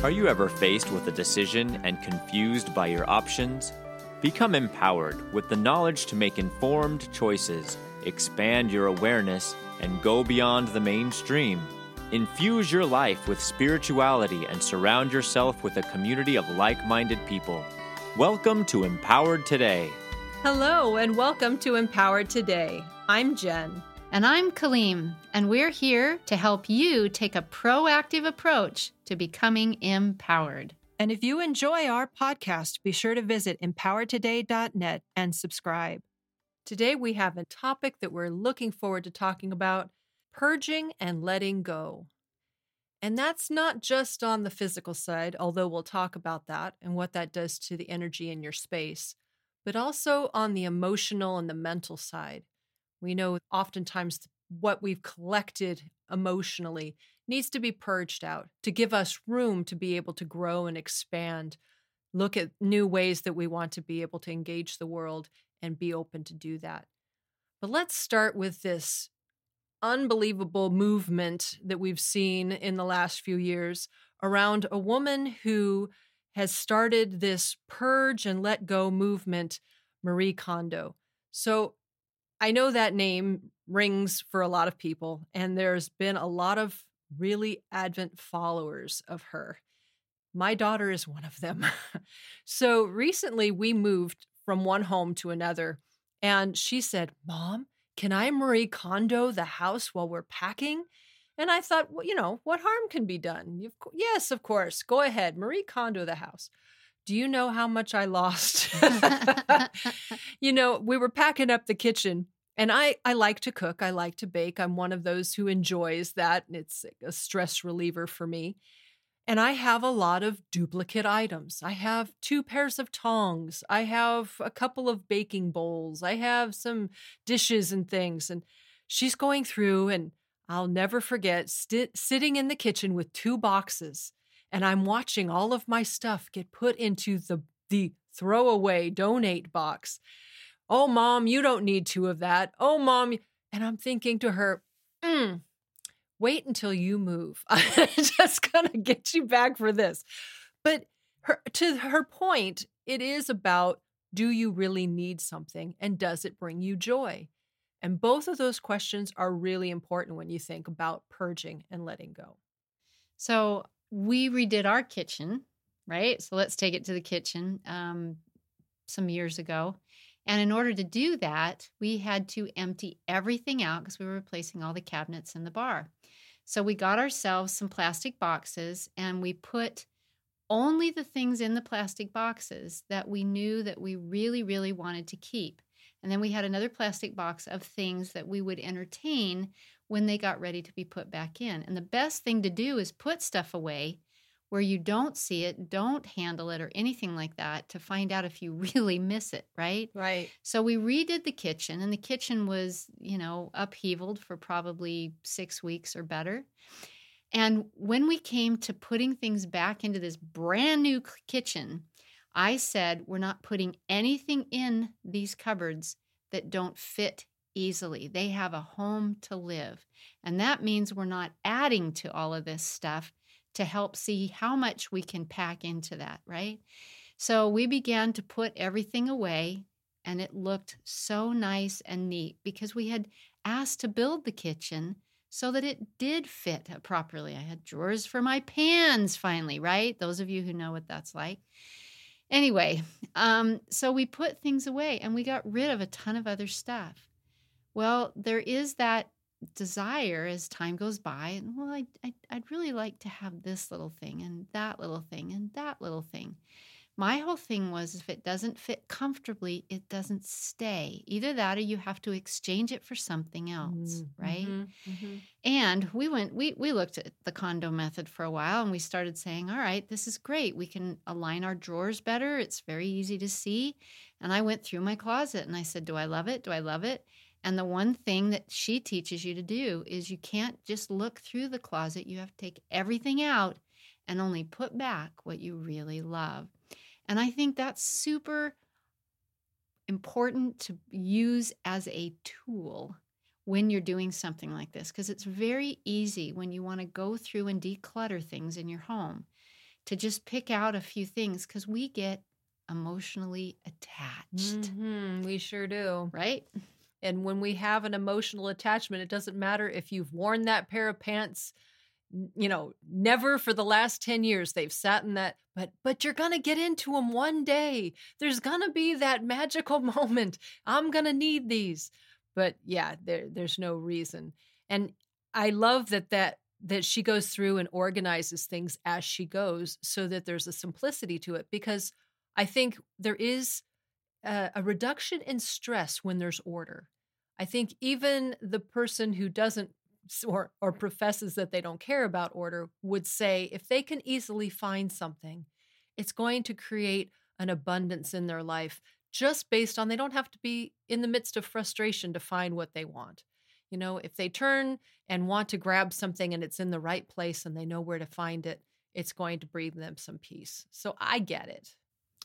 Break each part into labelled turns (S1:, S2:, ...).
S1: Are you ever faced with a decision and confused by your options? Become empowered with the knowledge to make informed choices, expand your awareness, and go beyond the mainstream. Infuse your life with spirituality and surround yourself with a community of like minded people. Welcome to Empowered Today.
S2: Hello, and welcome to Empowered Today. I'm Jen.
S3: And I'm Kaleem, and we're here to help you take a proactive approach to becoming empowered.
S2: And if you enjoy our podcast, be sure to visit empoweredtoday.net and subscribe. Today, we have a topic that we're looking forward to talking about purging and letting go. And that's not just on the physical side, although we'll talk about that and what that does to the energy in your space, but also on the emotional and the mental side. We know oftentimes what we've collected emotionally needs to be purged out to give us room to be able to grow and expand, look at new ways that we want to be able to engage the world and be open to do that. But let's start with this unbelievable movement that we've seen in the last few years around a woman who has started this purge and let go movement, Marie Kondo. So I know that name rings for a lot of people, and there's been a lot of really Advent followers of her. My daughter is one of them. so recently we moved from one home to another, and she said, Mom, can I Marie Kondo the house while we're packing? And I thought, well, you know, what harm can be done? Yes, of course. Go ahead, Marie Kondo the house. Do you know how much I lost? you know, we were packing up the kitchen and I, I like to cook. I like to bake. I'm one of those who enjoys that. It's a stress reliever for me. And I have a lot of duplicate items. I have two pairs of tongs. I have a couple of baking bowls. I have some dishes and things. And she's going through, and I'll never forget st- sitting in the kitchen with two boxes. And I'm watching all of my stuff get put into the, the throwaway donate box. Oh, mom, you don't need two of that. Oh, mom. And I'm thinking to her, mm, wait until you move. I'm just going to get you back for this. But her, to her point, it is about do you really need something and does it bring you joy? And both of those questions are really important when you think about purging and letting go.
S3: So we redid our kitchen, right? So let's take it to the kitchen um, some years ago. And in order to do that, we had to empty everything out because we were replacing all the cabinets in the bar. So we got ourselves some plastic boxes and we put only the things in the plastic boxes that we knew that we really, really wanted to keep. And then we had another plastic box of things that we would entertain when they got ready to be put back in. And the best thing to do is put stuff away where you don't see it, don't handle it, or anything like that to find out if you really miss it, right?
S2: Right.
S3: So we redid the kitchen, and the kitchen was, you know, upheavaled for probably six weeks or better. And when we came to putting things back into this brand new kitchen, I said, we're not putting anything in these cupboards that don't fit easily. They have a home to live. And that means we're not adding to all of this stuff to help see how much we can pack into that, right? So we began to put everything away, and it looked so nice and neat because we had asked to build the kitchen so that it did fit properly. I had drawers for my pans finally, right? Those of you who know what that's like. Anyway, um, so we put things away and we got rid of a ton of other stuff. Well, there is that desire as time goes by and well I, I i'd really like to have this little thing and that little thing and that little thing my whole thing was if it doesn't fit comfortably it doesn't stay either that or you have to exchange it for something else mm-hmm. right mm-hmm. Mm-hmm. and we went we we looked at the Kondo method for a while and we started saying all right this is great we can align our drawers better it's very easy to see and i went through my closet and i said do i love it do i love it and the one thing that she teaches you to do is you can't just look through the closet. You have to take everything out and only put back what you really love. And I think that's super important to use as a tool when you're doing something like this because it's very easy when you want to go through and declutter things in your home to just pick out a few things because we get emotionally attached,
S2: Mhm, we sure do.
S3: right?
S2: And when we have an emotional attachment, it doesn't matter if you've worn that pair of pants, you know, never for the last 10 years they've sat in that, but but you're going to get into them one day. There's going to be that magical moment. I'm going to need these. But yeah, there there's no reason. And I love that that that she goes through and organizes things as she goes so that there's a simplicity to it because I think there is a, a reduction in stress when there's order. I think even the person who doesn't or, or professes that they don't care about order would say if they can easily find something, it's going to create an abundance in their life just based on they don't have to be in the midst of frustration to find what they want. You know, if they turn and want to grab something and it's in the right place and they know where to find it, it's going to bring them some peace. So I get it.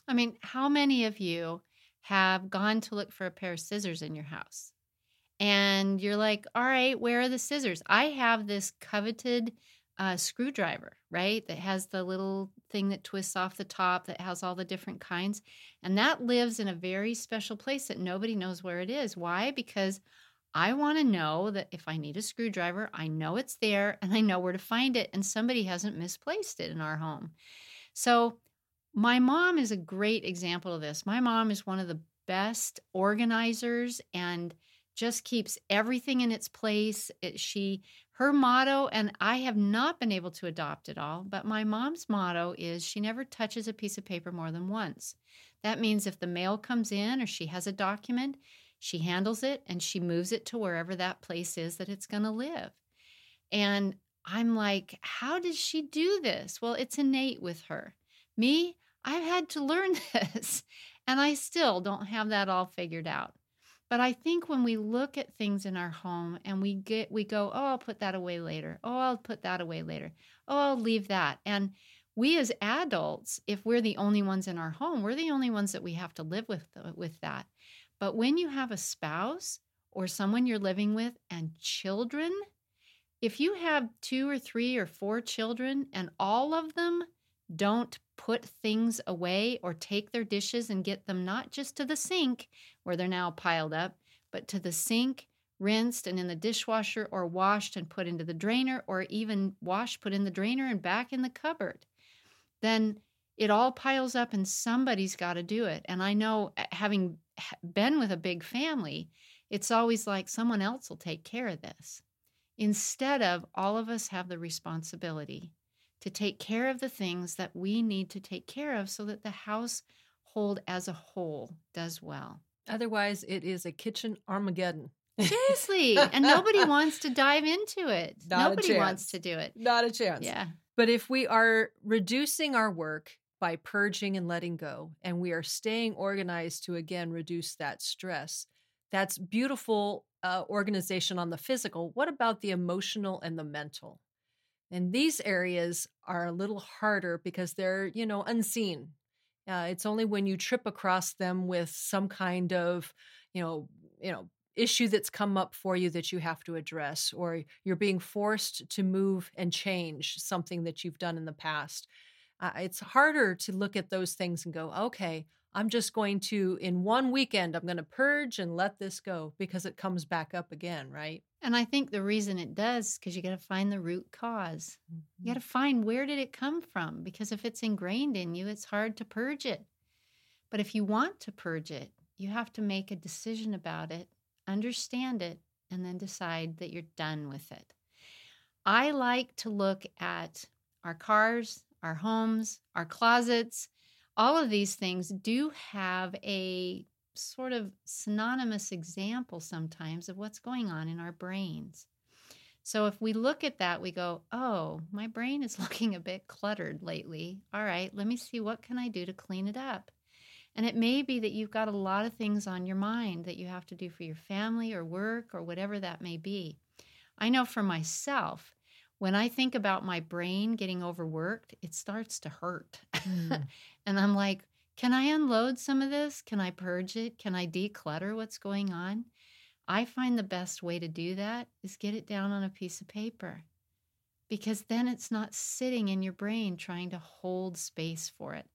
S3: I mean, how many of you have gone to look for a pair of scissors in your house? And you're like, all right, where are the scissors? I have this coveted uh, screwdriver, right? That has the little thing that twists off the top that has all the different kinds. And that lives in a very special place that nobody knows where it is. Why? Because I want to know that if I need a screwdriver, I know it's there and I know where to find it, and somebody hasn't misplaced it in our home. So, my mom is a great example of this. My mom is one of the best organizers and just keeps everything in its place. It, she her motto and I have not been able to adopt it all, but my mom's motto is she never touches a piece of paper more than once. That means if the mail comes in or she has a document, she handles it and she moves it to wherever that place is that it's going to live. And I'm like, how does she do this? Well, it's innate with her. Me, I've had to learn this, and I still don't have that all figured out. But I think when we look at things in our home and we get we go, "Oh, I'll put that away later. Oh, I'll put that away later. Oh, I'll leave that." And we as adults, if we're the only ones in our home, we're the only ones that we have to live with uh, with that. But when you have a spouse or someone you're living with and children, if you have two or three or four children and all of them don't put things away or take their dishes and get them not just to the sink where they're now piled up, but to the sink, rinsed and in the dishwasher or washed and put into the drainer or even washed, put in the drainer and back in the cupboard, then it all piles up and somebody's got to do it. And I know uh, having been with a big family, it's always like someone else will take care of this. Instead of all of us have the responsibility to take care of the things that we need to take care of so that the household as a whole does well.
S2: Otherwise, it is a kitchen Armageddon.
S3: Seriously. and nobody wants to dive into it.
S2: Not
S3: nobody wants to do it.
S2: Not a chance.
S3: Yeah.
S2: But if we are reducing our work by purging and letting go, and we are staying organized to again reduce that stress, that's beautiful uh, organization on the physical. What about the emotional and the mental? And these areas are a little harder because they're, you know, unseen. Uh, it's only when you trip across them with some kind of, you know, you know, issue that's come up for you that you have to address, or you're being forced to move and change something that you've done in the past. Uh, it's harder to look at those things and go, okay, I'm just going to, in one weekend, I'm going to purge and let this go because it comes back up again, right?
S3: And I think the reason it does because you got to find the root cause. You mm-hmm. got to find where did it come from because if it's ingrained in you, it's hard to purge it. But if you want to purge it, you have to make a decision about it, understand it, and then decide that you're done with it. I like to look at our cars, our homes, our closets. All of these things do have a sort of synonymous example sometimes of what's going on in our brains. So if we look at that, we go, "Oh, my brain is looking a bit cluttered lately. All right, let me see what can I do to clean it up." And it may be that you've got a lot of things on your mind that you have to do for your family or work or whatever that may be. I know for myself, when I think about my brain getting overworked, it starts to hurt.
S2: Mm.
S3: and I'm like, can I unload some of this? Can I purge it? Can I declutter what's going on? I find the best way to do that is get it down on a piece of paper. because then it's not sitting in your brain trying to hold space for it.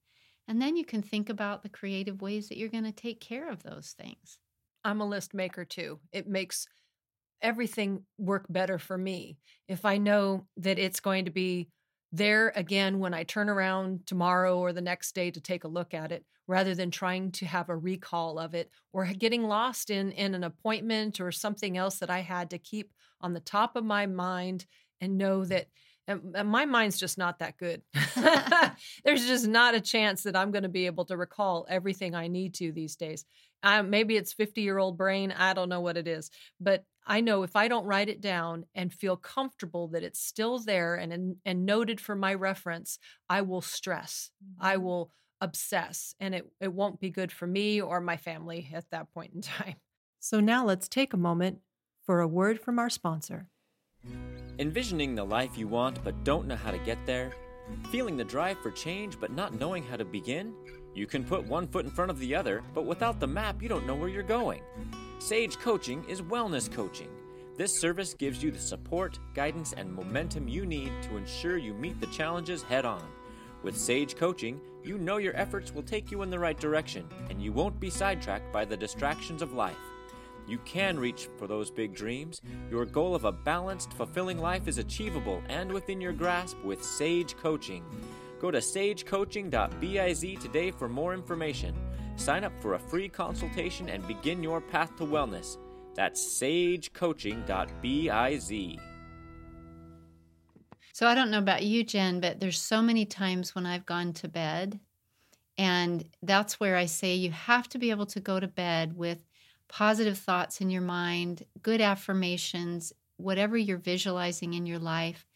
S3: And then you can think about the creative ways that you're going to take care of those things.
S2: I'm a list maker too. It makes everything work better for me. If I know that it's going to be there again when I turn around tomorrow or the next day to take a look at it, rather than trying to have a recall of it or getting lost in, in an appointment or something else that I had to keep on the top of my mind and know that and my mind's just not that good. There's just not a chance that I'm going to be able to recall everything I need to these days. Um, maybe it's 50 year old brain. I don't know what it is. But I know if I don't write it down and feel comfortable that it's still there and, and noted for my reference, I will stress. I mm-hmm. will obsess and it, it won't be good for me or my family at that point in time. So now let's take a moment for a word from our sponsor.
S1: Envisioning the life you want but don't know how to get there? Feeling the drive for change but not knowing how to begin? You can put one foot in front of the other, but without the map, you don't know where you're going. Sage Coaching is wellness coaching. This service gives you the support, guidance, and momentum you need to ensure you meet the challenges head on. With Sage Coaching, you know your efforts will take you in the right direction, and you won't be sidetracked by the distractions of life. You can reach for those big dreams. Your goal of a balanced, fulfilling life is achievable and within your grasp with Sage Coaching. Go to sagecoaching.biz today for more information. Sign up for a free consultation and begin your path to wellness. That's sagecoaching.biz.
S3: So I don't know about you, Jen, but there's so many times when I've gone to bed, and that's where I say you have to be able to go to bed with positive thoughts in your mind, good affirmations, whatever you're visualizing in your life.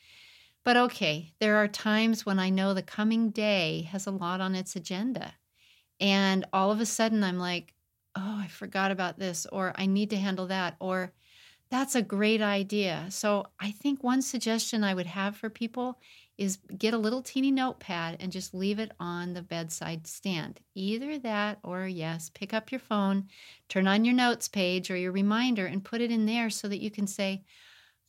S3: But okay, there are times when I know the coming day has a lot on its agenda. And all of a sudden I'm like, oh, I forgot about this, or I need to handle that, or that's a great idea. So I think one suggestion I would have for people is get a little teeny notepad and just leave it on the bedside stand. Either that or yes, pick up your phone, turn on your notes page or your reminder and put it in there so that you can say,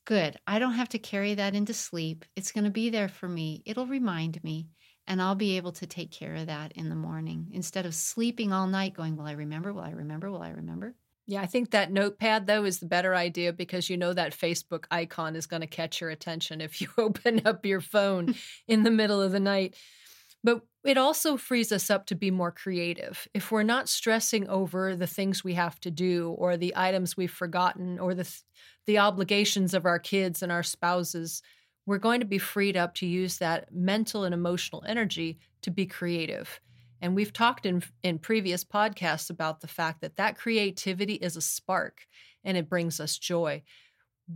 S3: Good, I don't have to carry that into sleep. It's going to be there for me. It'll remind me, and I'll be able to take care of that in the morning instead of sleeping all night going, Will I remember? Will I remember? Will I remember?
S2: Yeah, I think that notepad though is the better idea because you know that Facebook icon is going to catch your attention if you open up your phone in the middle of the night. But it also frees us up to be more creative. If we're not stressing over the things we have to do or the items we've forgotten or the the obligations of our kids and our spouses, we're going to be freed up to use that mental and emotional energy to be creative. And we've talked in, in previous podcasts about the fact that that creativity is a spark and it brings us joy.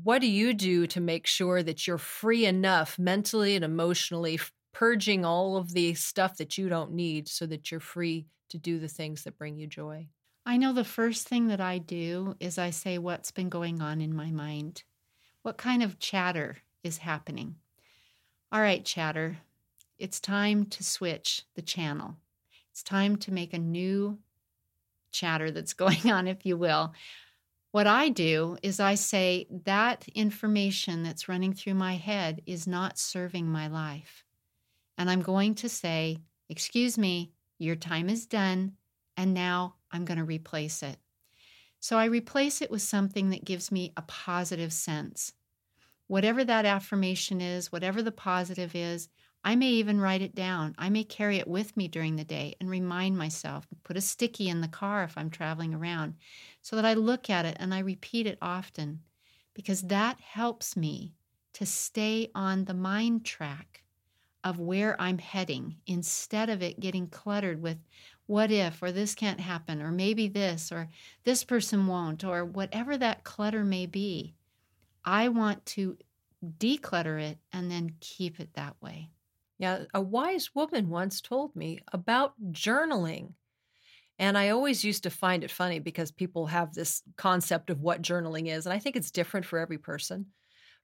S2: What do you do to make sure that you're free enough mentally and emotionally, purging all of the stuff that you don't need so that you're free to do the things that bring you joy?
S3: I know the first thing that I do is I say what's been going on in my mind. What kind of chatter is happening? All right, chatter, it's time to switch the channel. It's time to make a new chatter that's going on, if you will. What I do is I say that information that's running through my head is not serving my life. And I'm going to say, Excuse me, your time is done, and now I'm going to replace it. So I replace it with something that gives me a positive sense. Whatever that affirmation is, whatever the positive is, I may even write it down. I may carry it with me during the day and remind myself, put a sticky in the car if I'm traveling around, so that I look at it and I repeat it often, because that helps me to stay on the mind track of where I'm heading instead of it getting cluttered with what if, or this can't happen, or maybe this, or this person won't, or whatever that clutter may be. I want to declutter it and then keep it that way.
S2: Yeah, a wise woman once told me about journaling. And I always used to find it funny because people have this concept of what journaling is. And I think it's different for every person.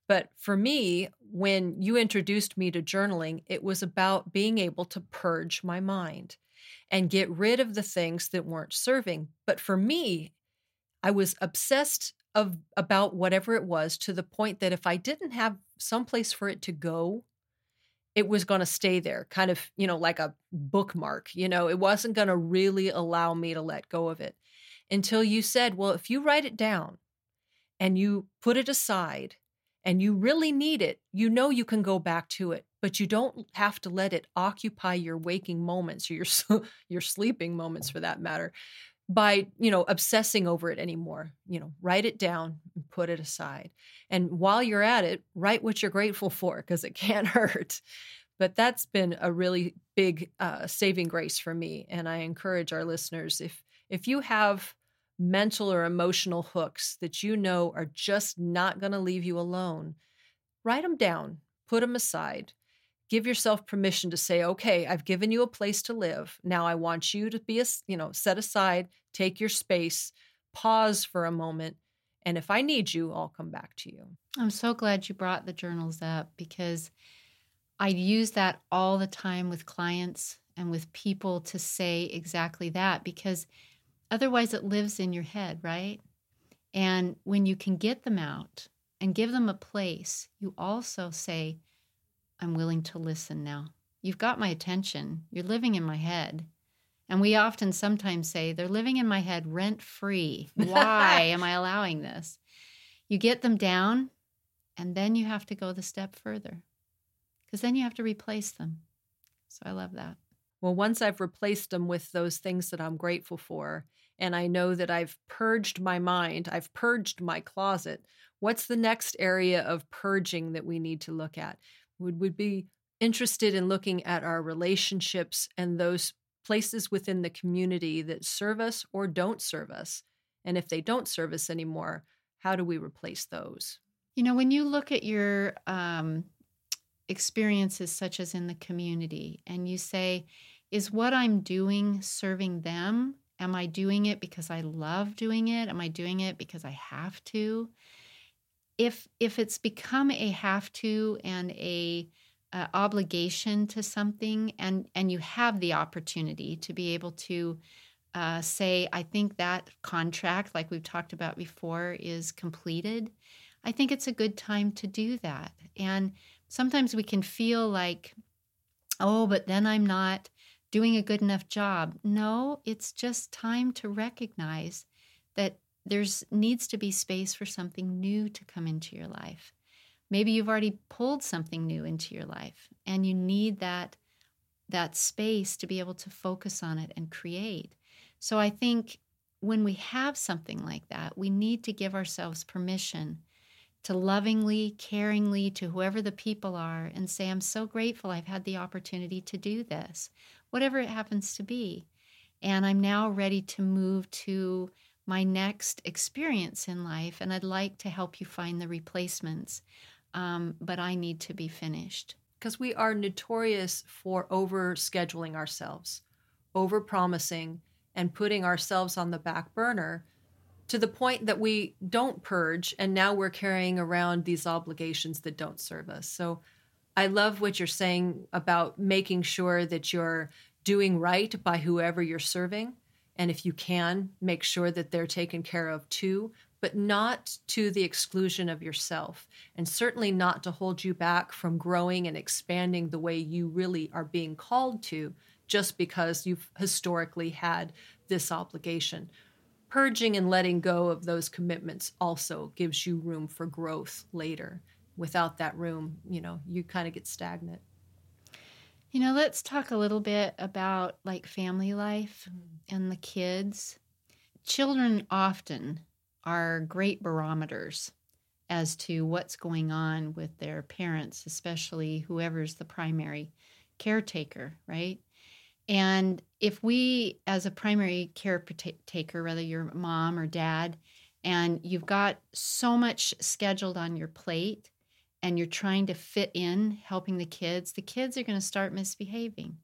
S2: But for me, when you introduced me to journaling, it was about being able to purge my mind and get rid of the things that weren't serving. But for me, I was obsessed of about whatever it was to the point that if I didn't have someplace for it to go, it was going to stay there, kind of, you know, like a bookmark. You know, it wasn't going to really allow me to let go of it until you said, well, if you write it down and you put it aside and you really need it, you know you can go back to it, but you don't have to let it occupy your waking moments or your your sleeping moments for that matter by you know obsessing over it anymore. You know write it down and put it aside. And while you're at it write what you're grateful for because it can't hurt. But that's been a really big uh, saving grace for me and i encourage our listeners if if you have mental or emotional hooks that you know are just not going to leave you alone write them down put them aside. Give yourself permission to say okay i've given you a place to live. Now i want you to be a you know set aside take your space pause for a moment and if i need you i'll come back to you.
S3: I'm so glad you brought the journals up because i use that all the time with clients and with people to say exactly that because otherwise it lives in your head right and when you can get them out and give them a place you also say I'm willing to listen now. You've got my attention. You're living in my head. And we often sometimes say, they're living in my head rent free. Why am I allowing this? You get them down, and then you have to go the step further because then you have to replace them. So I love that.
S2: Well, once I've replaced them with those things that I'm grateful for, and I know that I've purged my mind, I've purged my closet, what's the next area of purging that we need to look at? would, would be interested in looking at our relationships and those places within the community that serve us or don't serve us. And if they don't serve us anymore, how do we replace those?
S3: You know, when you look at your um, experiences, such as in the community, and you say, is what I'm doing serving them? Am I doing it because I love doing it? Am I doing it because I have to? if if it's become a have to and a obligation to something and and you have the opportunity to be able to uh, say i think that contract like we've talked about before is completed i think it's a good time to do that and sometimes we can feel like oh but then i'm not doing a good enough job no it's just time to recognize that there's needs to be space for something new to come into your life. Maybe you've already pulled something new into your life and you need that that space to be able to focus on it and create. So I think when we have something like that, we need to give ourselves permission to lovingly, caringly to whoever the people are and say, I'm so grateful I've had the opportunity to do this, whatever it happens to be. And I'm now ready to move to my next experience in life, and I'd like to help you find the replacements. Um, but I need to be finished.
S2: Because we are notorious for over scheduling ourselves, over promising, and putting ourselves on the back burner to the point that we don't purge. And now we're carrying around these obligations that don't serve us. So I love what you're saying about making sure that you're doing right by whoever you're serving and if you can, make sure that they're taken care of too, but not to the exclusion of yourself, and certainly not to hold you back from growing and expanding the way you really are being called to just because you've historically had this obligation. Purging and letting go of those commitments also gives you room for growth later. Without that room, you know, you kind of get stagnant.
S3: You know, let's talk a little bit about like family life mm. and the kids. Children often are great barometers as to what's going on with their parents, especially whoever's the primary caretaker, right? And if we, as a primary caretaker, whether you're mom or dad, and you've got so much scheduled on your plate and you're trying to fit in helping the kids, the kids are going to start misbehaving.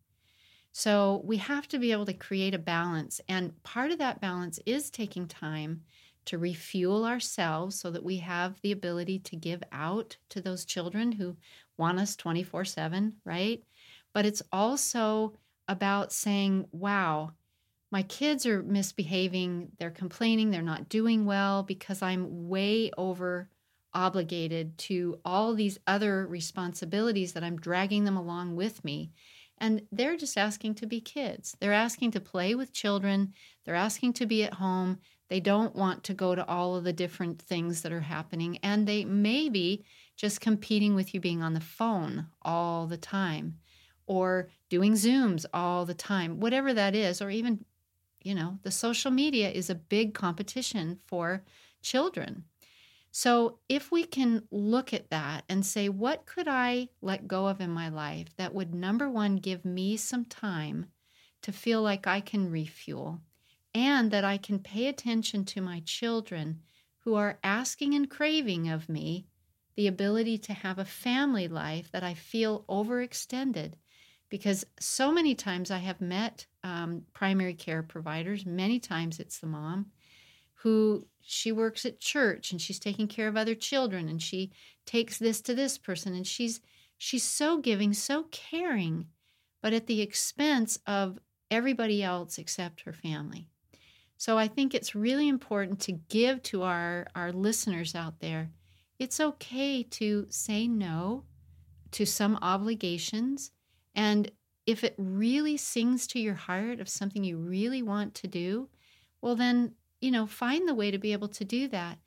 S3: So we have to be able to create a balance. And part of that balance is taking time to refuel ourselves so that we have the ability to give out to those children who want us 24 7, right? But it's also about saying, wow, my kids are misbehaving, they're complaining, they're not doing well because I'm way over obligated to all these other responsibilities that I'm dragging them along with me. And they're just asking to be kids. They're asking to play with children. They're asking to be at home. They don't want to go to all of the different things that are happening. And they may be just competing with you being on the phone all the time or doing Zooms all the time, whatever that is, or even, you know, the social media is a big competition for children. So, if we can look at that and say, what could I let go of in my life that would, number one, give me some time to feel like I can refuel and that I can pay attention to my children who are asking and craving of me the ability to have a family life that I feel overextended. Because so many times I have met um, primary care providers, many times it's the mom who she works at church and she's taking care of other children and she takes this to this person and she's she's so giving so caring but at the expense of everybody else except her family. So i think it's really important to give to our our listeners out there it's okay to say no to some obligations and if it really sings to your heart of something you really want to do well then you know, find the way to be able to do that.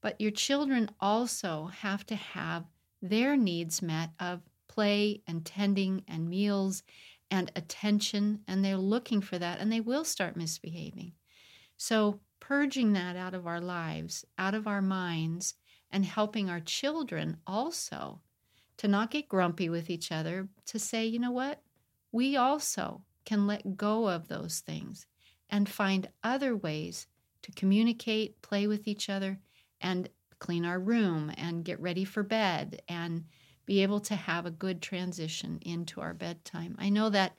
S3: But your children also have to have their needs met of play and tending and meals and attention, and they're looking for that, and they will start misbehaving. So, purging that out of our lives, out of our minds, and helping our children also to not get grumpy with each other, to say, you know what, we also can let go of those things and find other ways to communicate, play with each other, and clean our room and get ready for bed and be able to have a good transition into our bedtime. I know that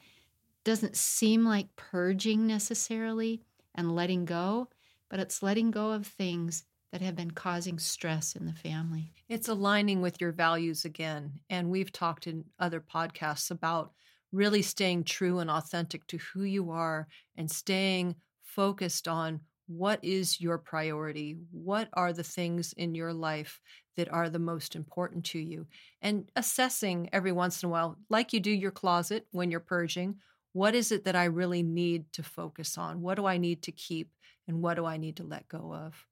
S3: doesn't seem like purging necessarily and letting go, but it's letting go of things that have been causing stress in the family.
S2: It's aligning with your values again. And we've talked in other podcasts about really staying true and authentic to who you are and staying focused on what is your priority? What are the things in your life that are the most important to you? And assessing every once in a while, like you do your closet when you're purging, what is it that I really need to focus on? What do I need to keep? And what do I need to let go of?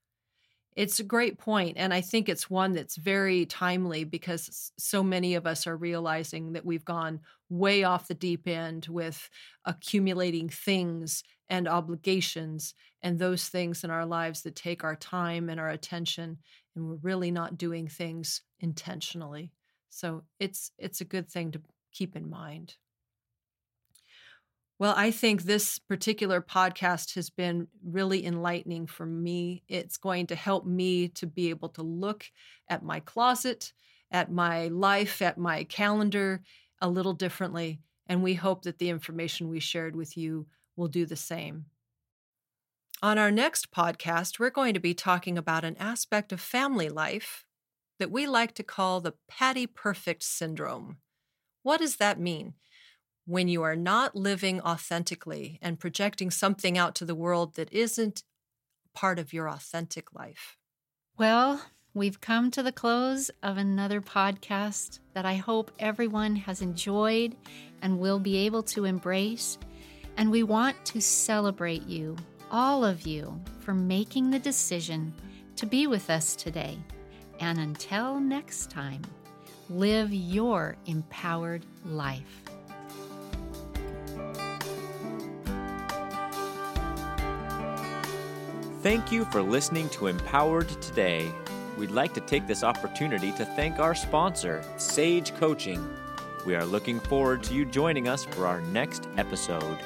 S2: It's a great point, and I think it's one that's very timely because so many of us are realizing that we've gone way off the deep end with accumulating things and obligations and those things in our lives that take our time and our attention and we're really not doing things intentionally. So it's it's a good thing to keep in mind. Well, I think this particular podcast has been really enlightening for me. It's going to help me to be able to look at my closet, at my life, at my calendar a little differently. And we hope that the information we shared with you will do the same. On our next podcast, we're going to be talking about an aspect of family life that we like to call the Patty Perfect Syndrome. What does that mean? When you are not living authentically and projecting something out to the world that isn't part of your authentic life?
S3: Well, we've come to the close of another podcast that I hope everyone has enjoyed and will be able to embrace. And we want to celebrate you, all of you, for making the decision to be with us today. And until next time, live your empowered life.
S1: Thank you for listening to Empowered Today. We'd like to take this opportunity to thank our sponsor, Sage Coaching. We are looking forward to you joining us for our next episode.